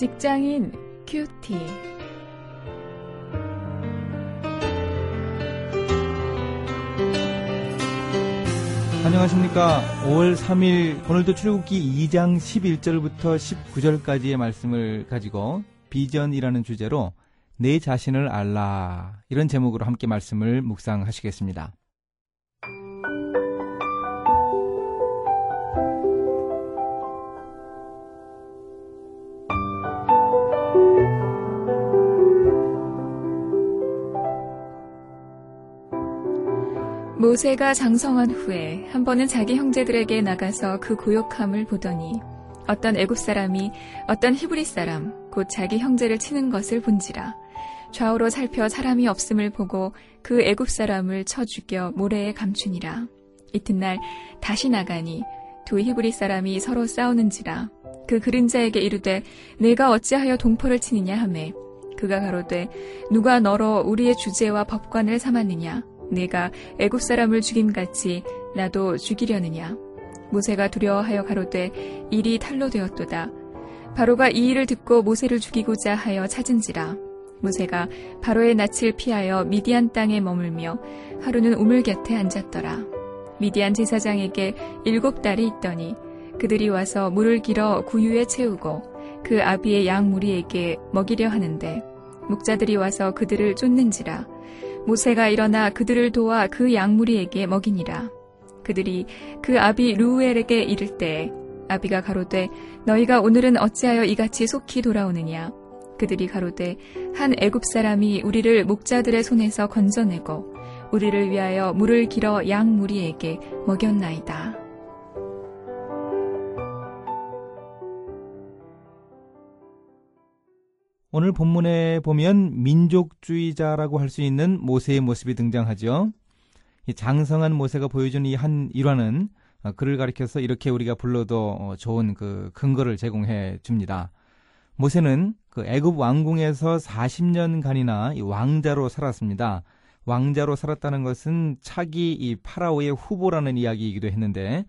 직장인 큐티. 안녕하십니까. 5월 3일 오늘도 출국기 2장 11절부터 19절까지의 말씀을 가지고 비전이라는 주제로 내 자신을 알라 이런 제목으로 함께 말씀을 묵상하시겠습니다. 모세가 장성한 후에 한 번은 자기 형제들에게 나가서 그 고욕함을 보더니 어떤 애굽 사람이 어떤 히브리 사람 곧 자기 형제를 치는 것을 본지라. 좌우로 살펴 사람이 없음을 보고 그 애굽 사람을 쳐 죽여 모래에 감추니라. 이튿날 다시 나가니 두 히브리 사람이 서로 싸우는지라. 그 그림자에게 이르되 내가 어찌하여 동포를 치느냐 하매 그가 가로되 누가 너로 우리의 주제와 법관을 삼았느냐 내가 애굽 사람을 죽임같이 나도 죽이려느냐? 모세가 두려워하여 가로되 일이 탈로 되었도다. 바로가 이 일을 듣고 모세를 죽이고자 하여 찾은지라. 모세가 바로의 낯을 피하여 미디안 땅에 머물며 하루는 우물 곁에 앉았더라. 미디안 제사장에게 일곱 딸이 있더니 그들이 와서 물을 길어 구유에 채우고 그 아비의 양 무리에게 먹이려 하는데 목자들이 와서 그들을 쫓는지라 모세가 일어나 그들을 도와 그 양무리에게 먹이니라. 그들이 그 아비 루우엘에게 이를 때 아비가 가로되 너희가 오늘은 어찌하여 이같이 속히 돌아오느냐 그들이 가로되 한 애굽 사람이 우리를 목자들의 손에서 건져내고 우리를 위하여 물을 길어 양 무리에게 먹였나이다. 오늘 본문에 보면 민족주의자라고 할 수 있는 모세의 모습이 등장하죠. 장성한 모세가 보여준 이 한 일화는 그를 가리켜서 이렇게 우리가 불러도 어, 좋은 그 근거를 제공해 줍니다. 모세는 그 애굽 왕궁에서 40년간이나 왕자로 살았습니다. 왕자로 살았다는 것은 차기 이 파라오의 후보라는 이야기이기도 했는데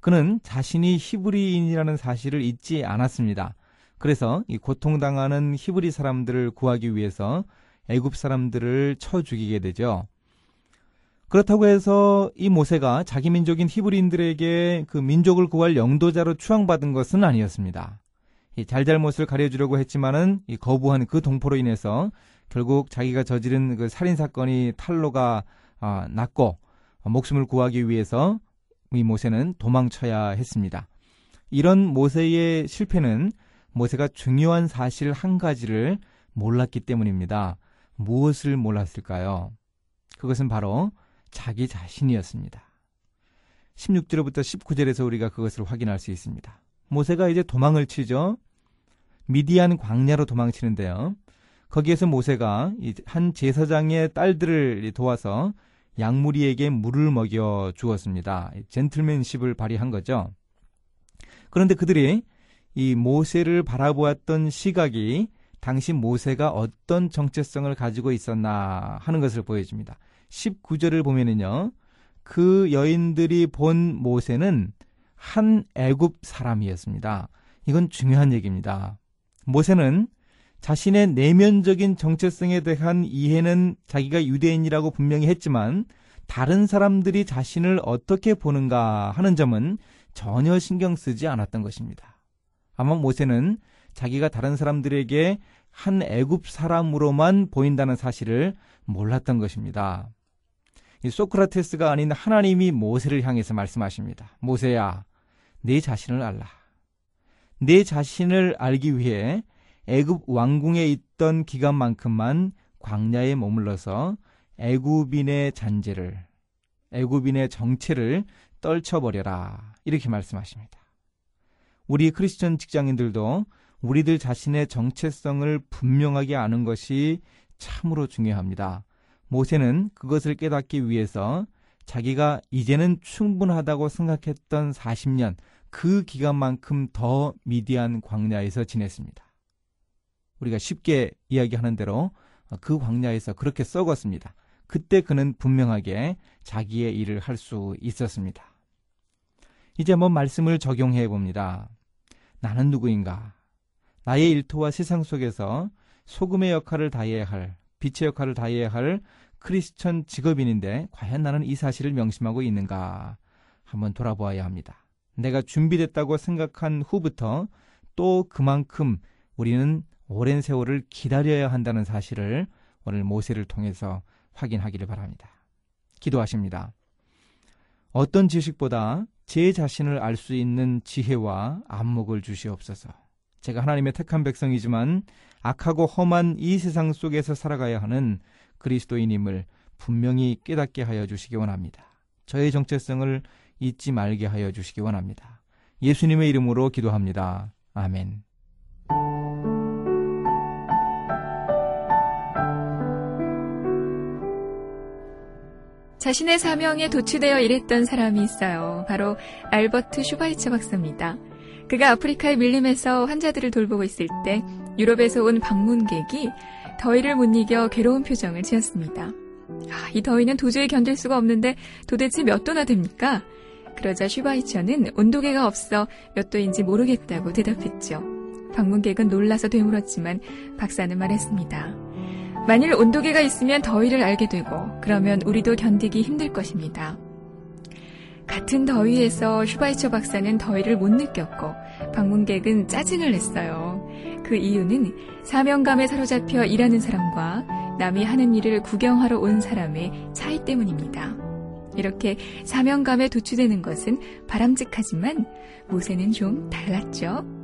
그는 자신이 히브리인이라는 사실을 잊지 않았습니다. 그래서 이 고통당하는 히브리 사람들을 구하기 위해서 애굽 사람들을 쳐 죽이게 되죠. 그렇다고 해서 이 모세가 자기 민족인 히브리인들에게 그 민족을 구할 영도자로 추앙받은 것은 아니었습니다. 이 잘잘못을 가려주려고 했지만은 이 거부한 그 동포로 인해서 결국 자기가 저지른 그 살인 사건이 탈로가 아, 났고 목숨을 구하기 위해서 이 모세는 도망쳐야 했습니다. 이런 모세의 실패는 모세가 중요한 사실 한 가지를 몰랐기 때문입니다. 무엇을 몰랐을까요? 그것은 바로 자기 자신이었습니다. 16절부터 19절에서 우리가 그것을 확인할 수 있습니다. 모세가 이제 도망을 치죠. 미디안 광야로 도망치는데요. 거기에서 모세가 한 제사장의 딸들을 도와서 양무리에게 물을 먹여 주었습니다. 젠틀맨십을 발휘한 거죠. 그런데 그들이 이 모세를 바라보았던 시각이 당시 모세가 어떤 정체성을 가지고 있었나 하는 것을 보여줍니다. 19절을 보면은요. 그 여인들이 본 모세는 한 애굽 사람이었습니다. 이건 중요한 얘기입니다. 모세는 자신의 내면적인 정체성에 대한 이해는 자기가 유대인이라고 분명히 했지만 다른 사람들이 자신을 어떻게 보는가 하는 점은 전혀 신경 쓰지 않았던 것입니다. 아마 모세는 자기가 다른 사람들에게 한 애굽 사람으로만 보인다는 사실을 몰랐던 것입니다. 이 소크라테스가 아닌 하나님이 모세를 향해서 말씀하십니다. 모세야, 네 자신을 알라. 내 자신을 알기 위해 애굽 왕궁에 있던 기간만큼만 광야에 머물러서 애굽인의 잔재를 애굽인의 정체를 떨쳐버려라. 이렇게 말씀하십니다. 우리 크리스천 직장인들도 우리들 자신의 정체성을 분명하게 아는 것이 참으로 중요합니다. 모세는 그것을 깨닫기 위해서 자기가 이제는 충분하다고 생각했던 40년 그 기간만큼 더 미디안 광야에서 지냈습니다. 우리가 쉽게 이야기하는 대로 그 광야에서 그렇게 썩었습니다. 그때 그는 분명하게 자기의 일을 할 수 있었습니다. 이제 한번 말씀을 적용해 봅니다. 나는 누구인가? 나의 일터와 세상 속에서 소금의 역할을 다해야 할, 빛의 역할을 다해야 할 크리스천 직업인인데 과연 나는 이 사실을 명심하고 있는가 한번 돌아보아야 합니다. 내가 준비됐다고 생각한 후부터 또 그만큼 우리는 오랜 세월을 기다려야 한다는 사실을 오늘 모세를 통해서 확인하기를 바랍니다. 기도하십니다. 어떤 지식보다 제 자신을 알 수 있는 지혜와 안목을 주시옵소서. 제가 하나님의 택한 백성이지만 악하고 험한 이 세상 속에서 살아가야 하는 그리스도인임을 분명히 깨닫게 하여 주시기 원합니다. 저의 정체성을 잊지 말게 하여 주시기 원합니다. 예수님의 이름으로 기도합니다. 아멘. 자신의 사명에 도취되어 일했던 사람이 있어요. 바로 알버트 슈바이처 박사입니다. 그가 아프리카의 밀림에서 환자들을 돌보고 있을 때 유럽에서 온 방문객이 더위를 못 이겨 괴로운 표정을 지었습니다. 아, 이 더위는 도저히 견딜 수가 없는데 도대체 몇 도나 됩니까? 그러자 슈바이처는 온도계가 없어 몇 도인지 모르겠다고 대답했죠. 방문객은 놀라서 되물었지만 박사는 말했습니다. 만일 온도계가 있으면 더위를 알게 되고 그러면 우리도 견디기 힘들 것입니다. 같은 더위에서 슈바이처 박사는 더위를 못 느꼈고 방문객은 짜증을 냈어요. 그 이유는 사명감에 사로잡혀 일하는 사람과 남이 하는 일을 구경하러 온 사람의 차이 때문입니다. 이렇게 사명감에 도취되는 것은 바람직하지만 모세는 좀 달랐죠.